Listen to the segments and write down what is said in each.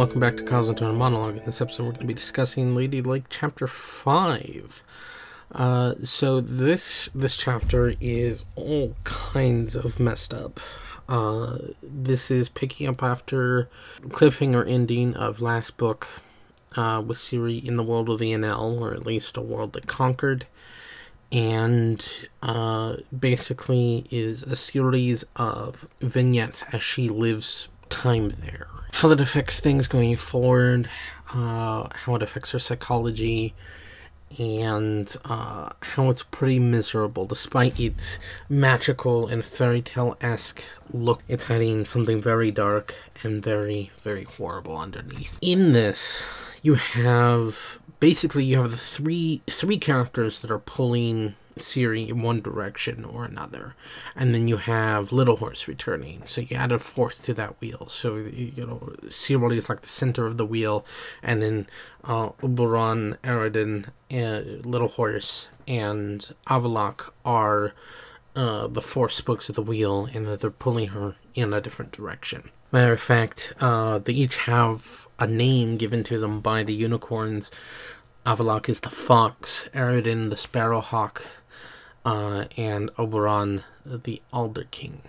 Welcome back to Cosmoton Monologue. In this episode, we're going to be discussing Lady Lake Chapter Five. Uh, so this this chapter is all kinds of messed up. Uh, this is picking up after cliffhanger ending of last book uh, with Ciri in the world of the Aen Elle, or at least a world that conquered, and uh, basically is a series of vignettes as she lives time there. How that affects things going forward, uh, how it affects her psychology, and uh, how it's pretty miserable despite its magical and fairy tale esque look. It's hiding something very dark and very, very horrible underneath. In this, you have basically you have the three three characters that are pulling Ciri in one direction or another, and then you have Little Horse returning. So you add a fourth to that wheel. So you know Ciri is like the center of the wheel, and then uh, Oberon, Eredin, uh, Little Horse, and Avallac'h are uh, the four spokes of the wheel, and that they're pulling her in a different direction. Matter of fact, uh, they each have a name given to them by the unicorns. Avallac'h is the fox, Eredin the sparrowhawk, uh, and Oberon the Alder King.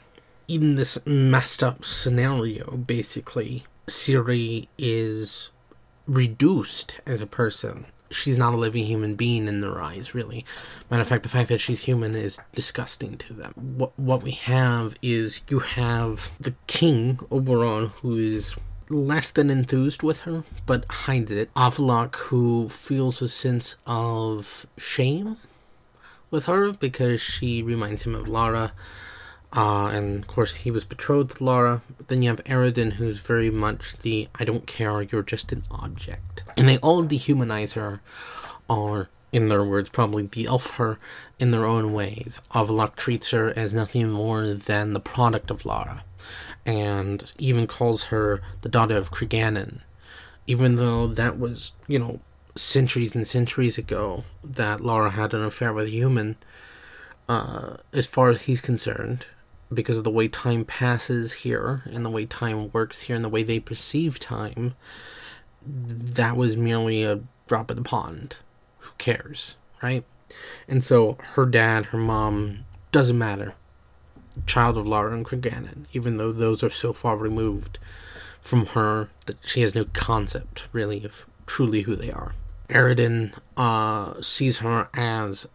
In this messed up scenario, basically, Ciri is reduced as a person. She's not a living human being in their eyes, really. Matter of fact, the fact that she's human is disgusting to them. What what we have is you have the king, Oberon, who is less than enthused with her, but hides it. Avallac'h, who feels a sense of shame with her because she reminds him of Lara. Uh, and of course, he was betrothed to Lara. But then you have Eredin, who's very much the I don't care, you're just an object. And they all dehumanize her, or in their words, probably de-elf her in their own ways. Avallac'h treats her as nothing more than the product of Lara, and even calls her the daughter of Cregennan, even though that was, you know, centuries and centuries ago that Lara had an affair with a human. Uh, as far as he's concerned, because of the way time passes here and the way time works here and the way they perceive time, that was merely a drop in the pond. Who cares, right? And so her dad, her mom, doesn't matter. Child of Lara and Cregennan, even though those are so far removed from her that she has no concept, really, of truly who they are. Eredin uh, sees her as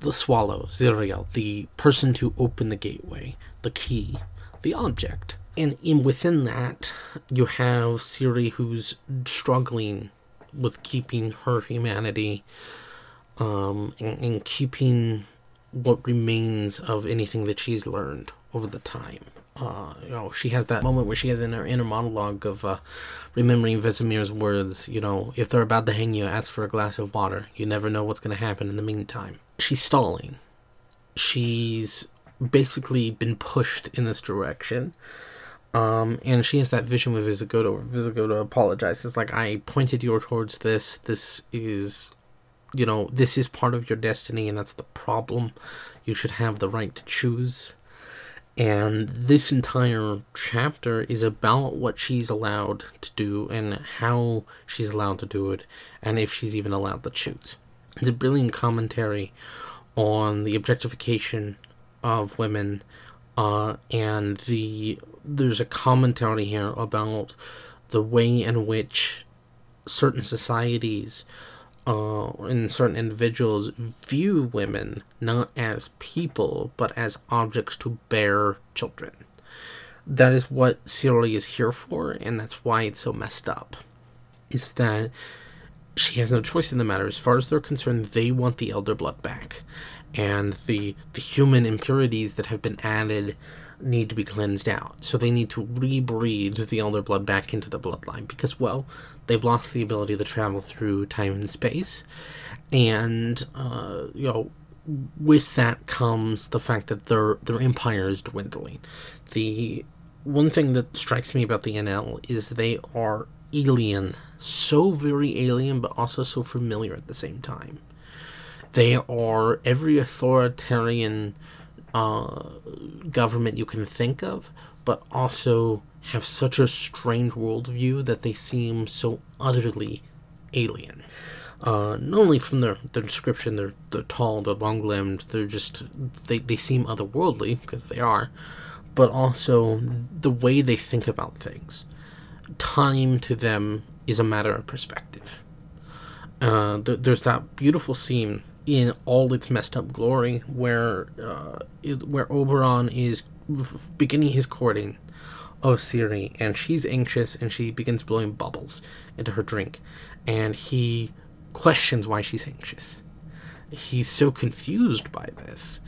the swallow, Zireael, the person to open the gateway, the key, the object. And in within that, you have Ciri who's struggling with keeping her humanity um, and, and keeping what remains of anything that she's learned over the time. Uh, you know, she has that moment where she has in her inner monologue of uh, remembering Vesemir's words. You know, if they're about to hang you, ask for a glass of water. You never know what's going to happen in the meantime. She's stalling. She's basically been pushed in this direction. Um, and she has that vision with Vysogota where Vysogota apologizes, like, I pointed you towards this. This is, you know, this is part of your destiny, and that's the problem. You should have the right to choose. And this entire chapter is about what she's allowed to do and how she's allowed to do it, and if she's even allowed to choose. It's a brilliant commentary on the objectification of women, uh, and the there's a commentary here about the way in which certain societies uh, and certain individuals view women not as people but as objects to bear children. That is what Ciri is here for, and that's why it's so messed up. Is that she has no choice in the matter. As far as they're concerned, they want the elder blood back, and the the human impurities that have been added need to be cleansed out. So they need to rebreed the elder blood back into the bloodline because, well, they've lost the ability to travel through time and space, and uh, you know, with that comes the fact that their their empire is dwindling. The one thing that strikes me about the Aen Elle is they are alien, so very alien, but also so familiar at the same time. They are every authoritarian uh, government you can think of, but also have such a strange worldview that they seem so utterly alien. Uh, not only from their, their description, they're, they're tall, they're long limbed, they're just, they, they seem otherworldly, because they are, but also the way they think about things. Time to them is a matter of perspective. Uh, th- there's that beautiful scene in all its messed up glory where uh, it, where Oberon is beginning his courting of Ciri, and she's anxious and she begins blowing bubbles into her drink, and he questions why she's anxious. He's so confused by this.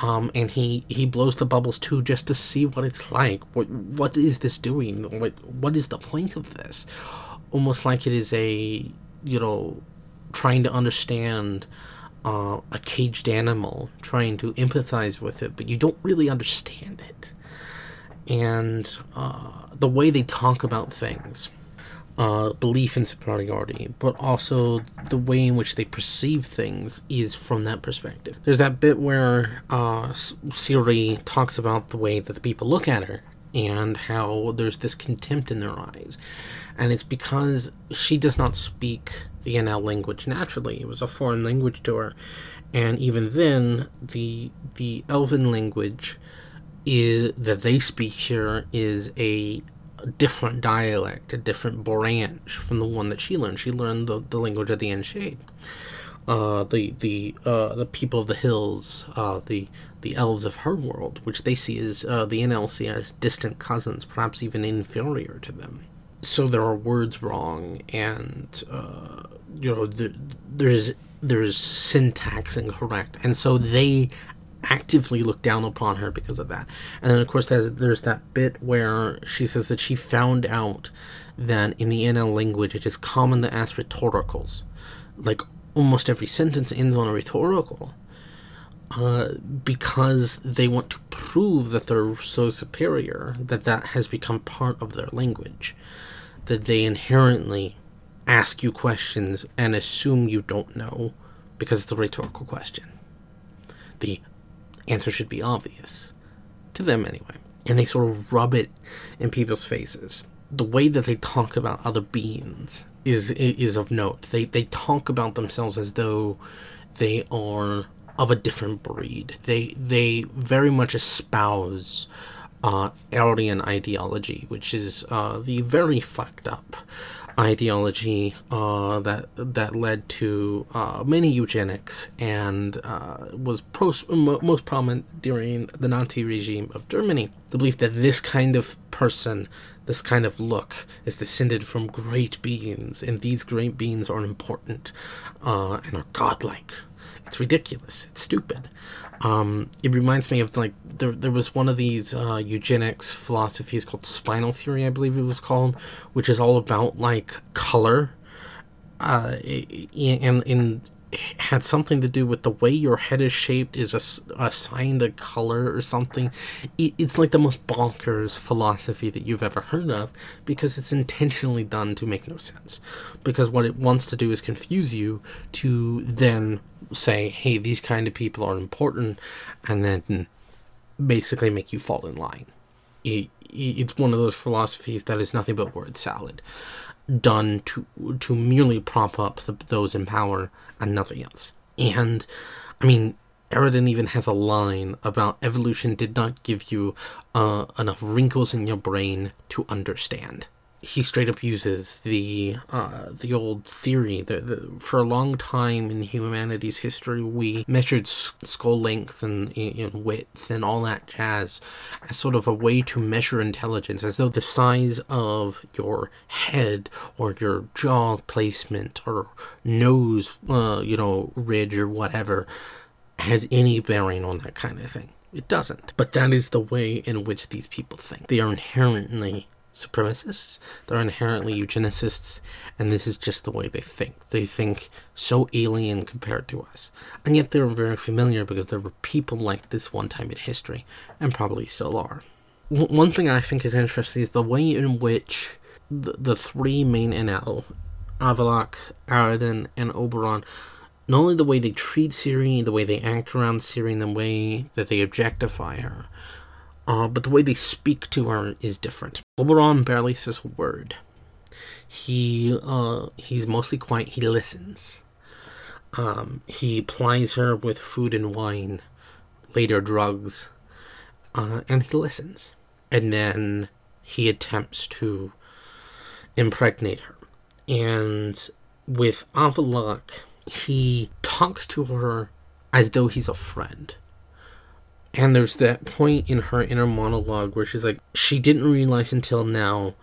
Um, and he, he blows the bubbles too just to see what it's like. What what is this doing? What what is the point of this? Almost like it is a you know trying to understand uh, a caged animal, trying to empathize with it, but you don't really understand it. And uh, the way they talk about things uh, belief in superiority, but also the way in which they perceive things is from that perspective. There's that bit where uh, Ciri talks about the way that the people look at her and how there's this contempt in their eyes. And it's because she does not speak the Aen Elle language naturally. It was a foreign language to her. And even then, the the Elven language is, that they speak here is a different dialect, a different branch from the one that she learned. She learned the, the language of the Aen Seidhe. Uh, the the uh, the people of the hills, uh, the the elves of her world, which they see as uh, the NLC as distant cousins, perhaps even inferior to them. So there are words wrong, and uh, you know the, there's there's syntax incorrect, and so they actively look down upon her because of that. And then, of course, there's that bit where she says that she found out that in the Aen Elle language it is common to ask rhetoricals. Like almost every sentence ends on a rhetorical. Uh, because they want to prove that they're so superior that that has become part of their language. That they inherently ask you questions and assume you don't know because it's a rhetorical question. The answer should be obvious. To them, anyway. And they sort of rub it in people's faces. The way that they talk about other beings is is of note. They they talk about themselves as though they are of a different breed. They they very much espouse uh, Aryan ideology, which is uh, the very fucked up ideology uh, that that led to uh, many eugenics and uh, was pros- most prominent during the Nazi regime of Germany. The belief that this kind of person, this kind of look, is descended from great beings, and these great beings are important uh, and are godlike. It's ridiculous. It's stupid. Um, it reminds me of like there there was one of these uh, eugenics philosophies called spinal theory, I believe it was called, which is all about like color, uh, and in had something to do with the way your head is shaped is assigned a color or something. it's like the most bonkers philosophy that you've ever heard of because it's intentionally done to make no sense. Because what it wants to do is confuse you to then say, hey, these kind of people are important, and then basically make you fall in line. it's one of those philosophies that is nothing but word salad, done to to merely prop up the, those in power and nothing else. And I mean, Aroden even has a line about evolution did not give you uh, enough wrinkles in your brain to understand he straight up uses the uh, the old theory that, for a long time in humanity's history we measured skull length and, and width and all that jazz as sort of a way to measure intelligence, as though the size of your head or your jaw placement or nose, uh, you know, ridge or whatever has any bearing on that kind of thing. It doesn't. But that is the way in which these people think. They are inherently supremacists, they're inherently eugenicists, and this is just the way they think. They think so alien compared to us. And yet they're very familiar because there were people like this one time in history, and probably still are. W- one thing I think is interesting is the way in which the, the three main Aen Elle, Avallac'h, Eredin, and Oberon, not only the way they treat Ciri, the way they act around Ciri, and the way that they objectify her, uh, but the way they speak to her is different. Oberon barely says a word. He uh, he's mostly quiet. He listens. Um, he plies her with food and wine, later drugs, uh, and he listens. And then he attempts to impregnate her. And with Avallac'h, he talks to her as though he's a friend. And there's that point in her inner monologue where she's like, she didn't realize until now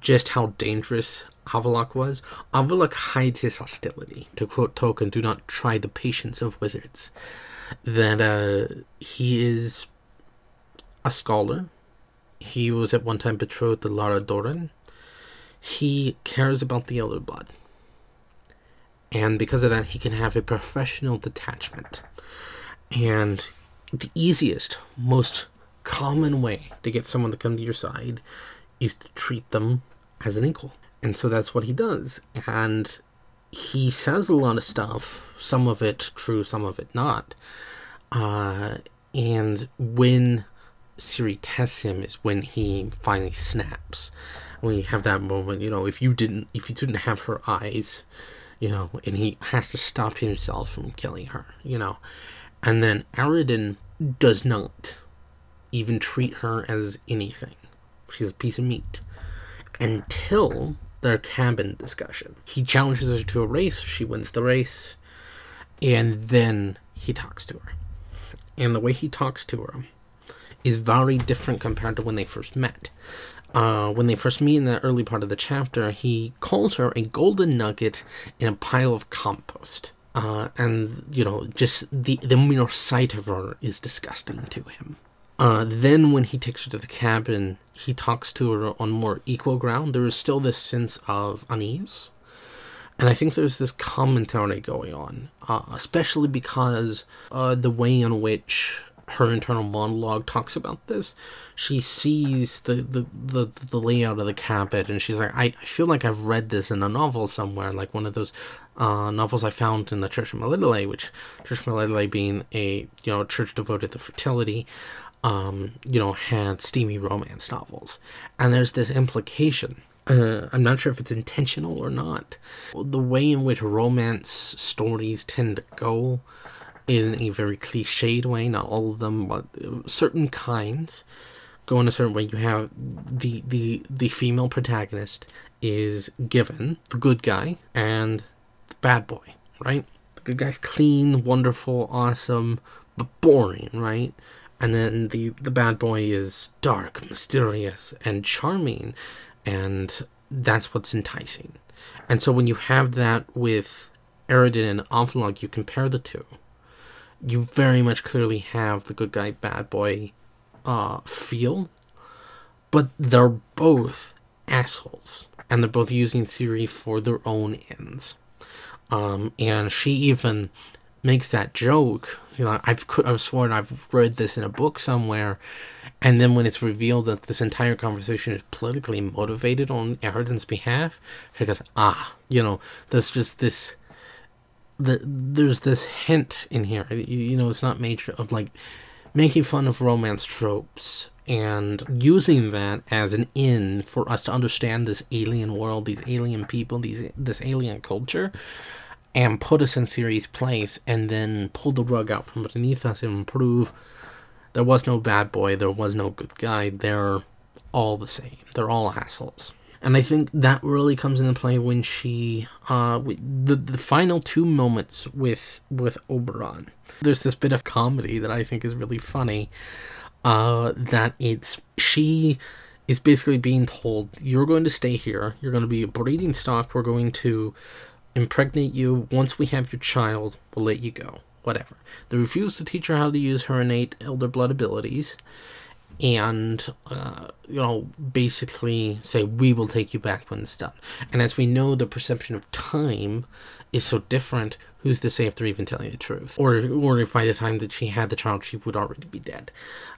just how dangerous Avallac'h was. Avallac'h hides his hostility. To quote Tolkien, do not try the patience of wizards. That uh, he is a scholar. He was at one time betrothed to Lara Dorren. He cares about the Elder Blood. And because of that, he can have a professional detachment. And the easiest, most common way to get someone to come to your side is to treat them as an equal. And so that's what he does. And he says a lot of stuff, some of it true, some of it not. Uh, and when Ciri tests him is when he finally snaps. You have that moment, you know, if you didn't if you didn't have her eyes, you know, and he has to stop himself from killing her, you know. And then Eredin does not even treat her as anything. She's a piece of meat. Until their cabin discussion. He challenges her to a race, she wins the race, and then he talks to her. And the way he talks to her is very different compared to when they first met. Uh, when they first meet in the early part of the chapter, he calls her a golden nugget in a pile of compost. Uh, and, you know, just the, the mere sight of her is disgusting to him. Uh, then, when he takes her to the cabin, he talks to her on more equal ground. There is still this sense of unease. And I think there's this commentary going on, uh, especially because uh, the way in which her internal monologue talks about this. She sees the, the, the, the layout of the cabin and she's like, I, I feel like I've read this in a novel somewhere, like one of those uh, novels I found in the Church of Melitele, which Church of Melitele being a you know church devoted to fertility, um, you know, had steamy romance novels. And there's this implication. Uh, I'm not sure if it's intentional or not. The way in which romance stories tend to go in a very cliched way, not all of them, but certain kinds go in a certain way. You have the the the female protagonist is given the good guy and bad boy, right? The good guy's clean, wonderful, awesome, but boring, right? And then the the bad boy is dark, mysterious, and charming, and that's what's enticing. And so when you have that with Eredin and Avallac'h, you compare the two you very much clearly have the good guy bad boy uh, feel, but they're both assholes, and they're both using Ciri for their own ends. Um, and she even makes that joke. You know, I've I've sworn I've read this in a book somewhere, and then when it's revealed that this entire conversation is politically motivated on Eredin's behalf, she goes, ah, you know, there's just this the, there's this hint in here. You, you know, it's not major of like making fun of romance tropes and using that as an in for us to understand this alien world, these alien people, these this alien culture, and put us in Ciri's place, and then pull the rug out from underneath us and prove there was no bad boy, there was no good guy. They're all the same. They're all assholes and I think that really comes into play when she uh the the final two moments with with Oberon. There's this bit of comedy that I think is really funny. Uh, that it's she is basically being told you're going to stay here. You're going to be a breeding stock. We're going to impregnate you. Once we have your child, we'll let you go. Whatever. They refuse to teach her how to use her innate elder blood abilities and uh, you know basically say we will take you back when it's done and as we know the perception of time is so different who's to say if they're even telling the truth or or if by the time that she had the child she would already be dead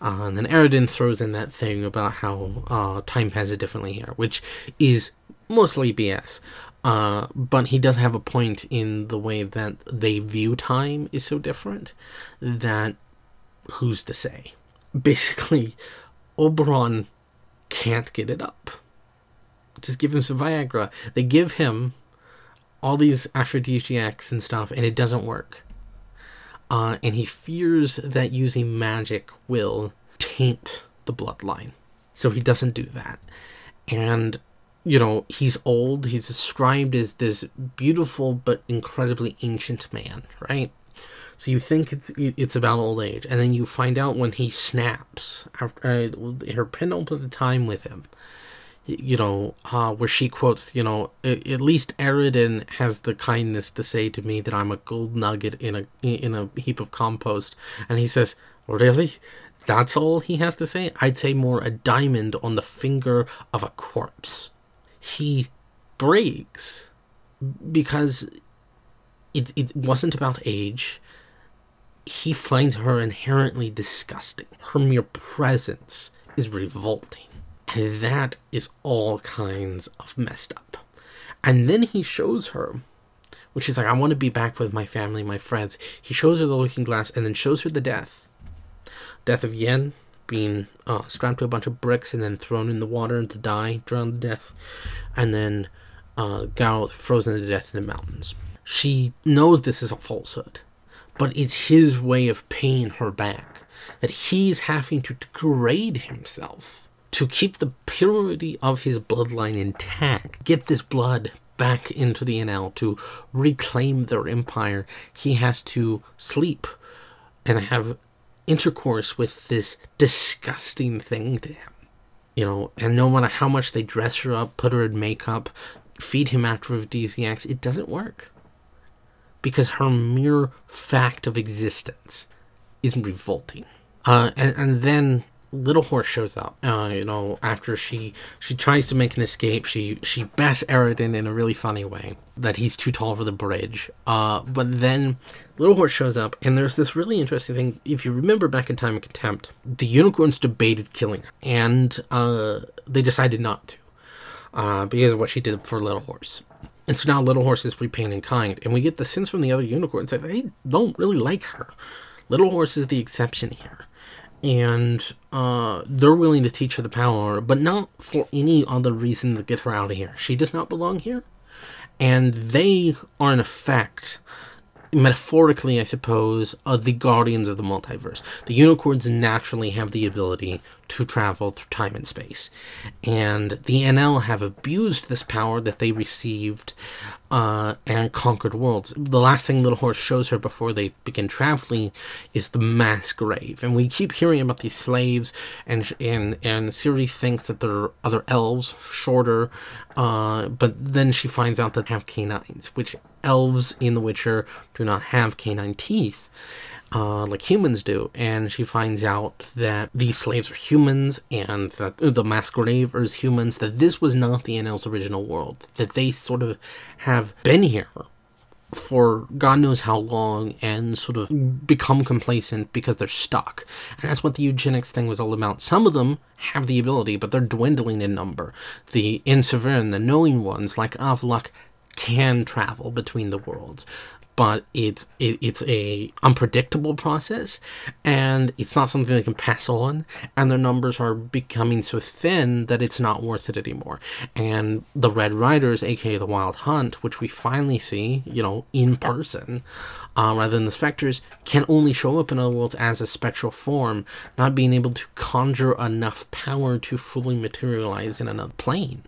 uh, and then Eredin throws in that thing about how uh, time passes differently here which is mostly BS uh, but he does have a point in the way that they view time is so different that who's to say basically Oberon can't get it up. Just give him some Viagra. They give him all these aphrodisiacs and stuff, and it doesn't work. Uh, and he fears that using magic will taint the bloodline. So he doesn't do that. And, you know, he's old. He's described as this beautiful but incredibly ancient man, right? So you think it's it's about old age, and then you find out when he snaps after uh, her penultimate time with him. You know, uh, where she quotes, you know, at least Eredin has the kindness to say to me that I'm a gold nugget in a in a heap of compost, and he says, "Really? That's all he has to say? I'd say more a diamond on the finger of a corpse." He breaks because it it wasn't about age he finds her inherently disgusting. Her mere presence is revolting. And that is all kinds of messed up. And then he shows her, which is like, I want to be back with my family, my friends. He shows her the looking glass and then shows her the death. Death of Yen being uh, strapped to a bunch of bricks and then thrown in the water and to die, drowned to death. And then uh, Geralt frozen to death in the mountains. She knows this is a falsehood but it's his way of paying her back. That he's having to degrade himself to keep the purity of his bloodline intact, get this blood back into the Aen Elle to reclaim their empire. He has to sleep and have intercourse with this disgusting thing to him. You know, and no matter how much they dress her up, put her in makeup, feed him aphrodisiacs, it doesn't work because her mere fact of existence is revolting. Uh, and, and then Little Horse shows up. Uh, you know, after she she tries to make an escape, she she bass Eredin in a really funny way that he's too tall for the bridge. Uh, but then Little Horse shows up, and there's this really interesting thing. If you remember back in Time of Contempt, the unicorns debated killing her, and uh, they decided not to uh, because of what she did for Little Horse. And so now Little Horse is repaying in kind, and we get the sense from the other unicorns that they don't really like her. Little Horse is the exception here. And uh, they're willing to teach her the power, but not for any other reason to get her out of here. She does not belong here. And they are, in effect, metaphorically, I suppose, are the guardians of the multiverse. The unicorns naturally have the ability to travel through time and space. And the Aen Elle have abused this power that they received uh, and conquered worlds. The last thing Little Horse shows her before they begin traveling is the mass grave. And we keep hearing about these slaves, and and and Ciri thinks that there are other elves, shorter, uh, but then she finds out that they have canines, which elves in The Witcher do not have canine teeth uh, like humans do, and she finds out that these slaves are humans and that the mass grave is humans, that this was not the Aen Elle's original world, that they sort of have been here for God knows how long and sort of become complacent because they're stuck. And that's what the eugenics thing was all about. Some of them have the ability, but they're dwindling in number. The Aen Saevherne, the knowing ones, like Avallac'h, can travel between the worlds but it's it, it's a unpredictable process and it's not something they can pass on and their numbers are becoming so thin that it's not worth it anymore. And the red riders aka the wild hunt which we finally see you know in person uh, rather than the specters can only show up in other worlds as a spectral form not being able to conjure enough power to fully materialize in another plane.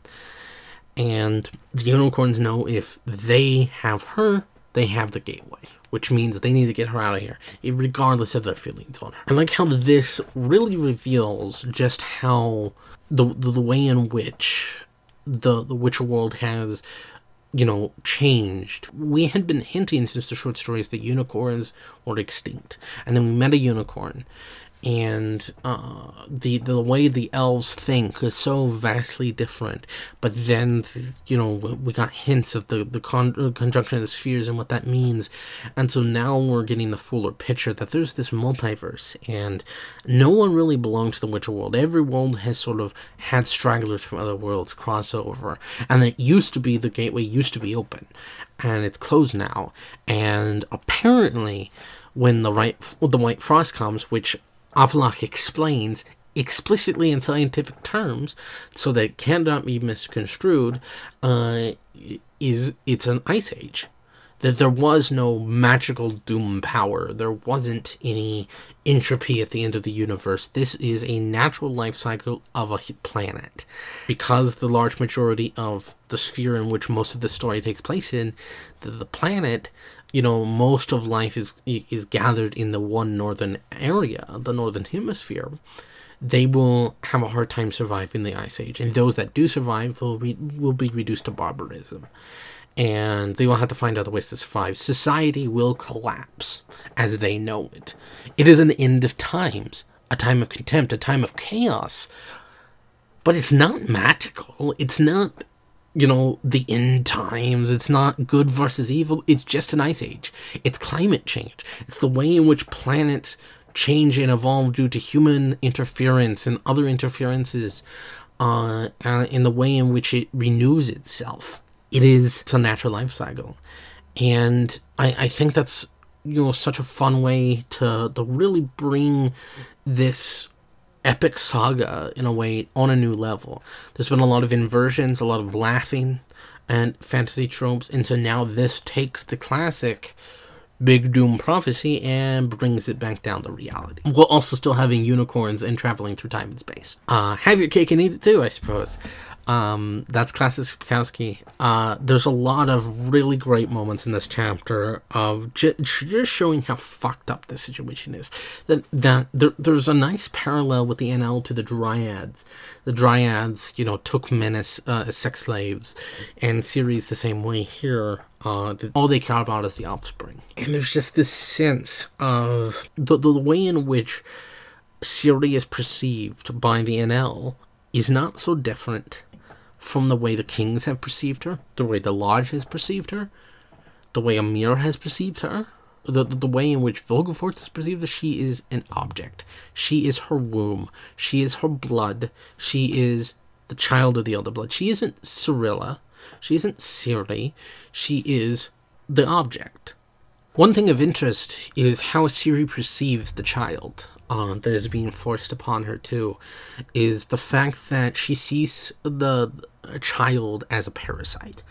And the unicorns know if they have her they have the gateway, which means they need to get her out of here, regardless of their feelings on her. I like how this really reveals just how the the, the way in which the the Witcher world has you know, changed. We had been hinting since the short stories that unicorns were extinct. And then we met a unicorn and uh, the the way the elves think is so vastly different. But then, you know, we got hints of the the con- uh, conjunction of the spheres and what that means, and so now we're getting the fuller picture that there's this multiverse, and no one really belonged to the Witcher world. Every world has sort of had stragglers from other worlds cross over, and it used to be the gateway used to be open, and it's closed now, and apparently when the right the white frost comes, which Avallac'h explains explicitly in scientific terms, so that it cannot be misconstrued, uh, is it's an ice age that there was no magical doom power. There wasn't any entropy at the end of the universe. This is a natural life cycle of a planet. Because the large majority of the sphere in which most of the story takes place in, the, the planet, you know, most of life is is gathered in the one northern area, the northern hemisphere. They will have a hard time surviving the ice age, and those that do survive will be will be reduced to barbarism and they will have to find other ways to survive. Society will collapse as they know it. It is an end of times, a time of contempt, a time of chaos. But it's not magical. It's not, you know, the end times. It's not good versus evil. It's just an ice age. It's climate change. It's the way in which planets change and evolve due to human interference and other interferences, uh, in the way in which it renews itself it is it's a natural life cycle and I, I think that's you know such a fun way to to really bring this epic saga in a way on a new level. There's been a lot of inversions a lot of laughing and fantasy tropes and so now this takes the classic big doom prophecy and brings it back down to reality while also still having unicorns and traveling through time and space. Uh have your cake and eat it too i suppose um, that's classic Sapkowski. Uh, there's a lot of really great moments in this chapter of just showing how fucked up the situation is. That that there, there's a nice parallel with the Aen Elle to the Dryads. The Dryads, you know, took men as, uh, as sex slaves, and Ciri's the same way here. Uh, all they care about is the offspring, and there's just this sense of the the way in which Ciri is perceived by the Aen Elle is not so different from the way the kings have perceived her, the way the lodge has perceived her, the way Emhyr has perceived her, the, the way in which Vilgefortz has perceived her, she is an object. She is her womb. She is her blood. She is the child of the elder blood. She isn't Cirilla. She isn't Ciri. She is the object. One thing of interest is how Ciri perceives the child uh, that is being forced upon her too, is the fact that she sees the child as a parasite.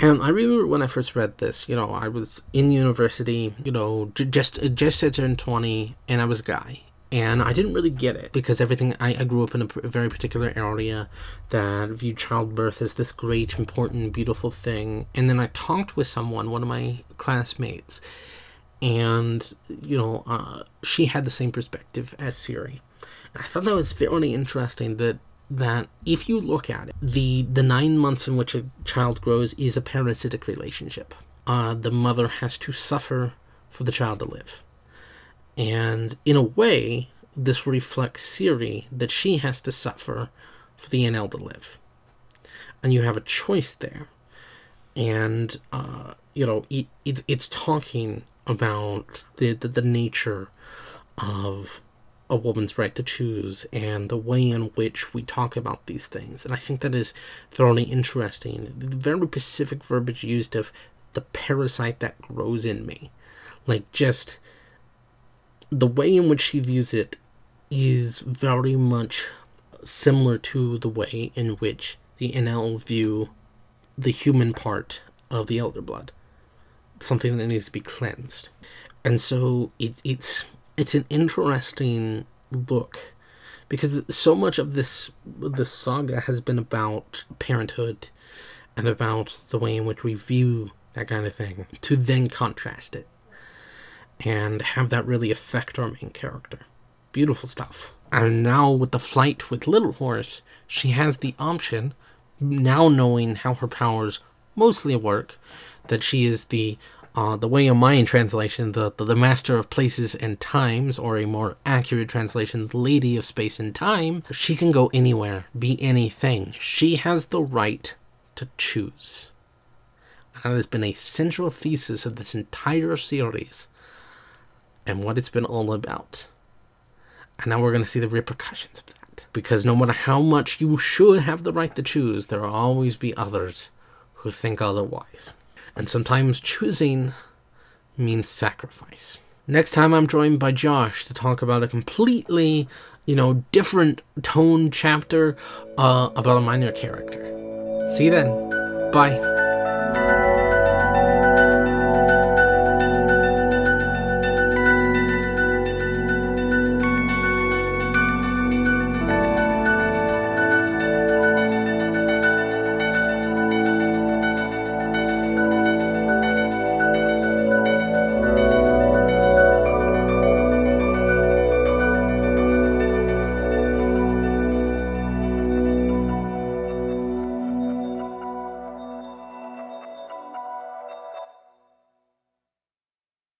And I remember when I first read this, you know, I was in university, you know, just just at turned 20, and I was a guy. And I didn't really get it because everything, I, I grew up in a very particular area that viewed childbirth as this great, important, beautiful thing. And then I talked with someone, one of my classmates, and you know uh, she had the same perspective as Ciri. I thought that was very interesting that that if you look at it, the the nine months in which a child grows is a parasitic relationship. Uh, the mother has to suffer for the child to live, and in a way, this reflects Ciri that she has to suffer for the Aen Elle to live, and you have a choice there, and uh, you know it, it it's talking about the, the, the nature of a woman's right to choose and the way in which we talk about these things. And I think that is thoroughly interesting. The very specific verbiage used of the parasite that grows in me. Like, just the way in which she views it is very much similar to the way in which the Aen Elle view the human part of the Elder Blood something that needs to be cleansed. And so it, it's it's an interesting look because so much of this this saga has been about parenthood and about the way in which we view that kind of thing to then contrast it and have that really affect our main character. Beautiful stuff. And now with the flight with Little Horse, she has the option, now knowing how her powers mostly work, that she is the uh, the way in my translation, the, the, the master of places and times, or a more accurate translation, the lady of space and time, she can go anywhere, be anything. She has the right to choose. And that has been a central thesis of this entire series and what it's been all about. And now we're going to see the repercussions of that. Because no matter how much you should have the right to choose, there will always be others who think otherwise. And sometimes choosing means sacrifice. Next time, I'm joined by Josh to talk about a completely you know, different tone chapter uh, about a minor character. See you then. Bye.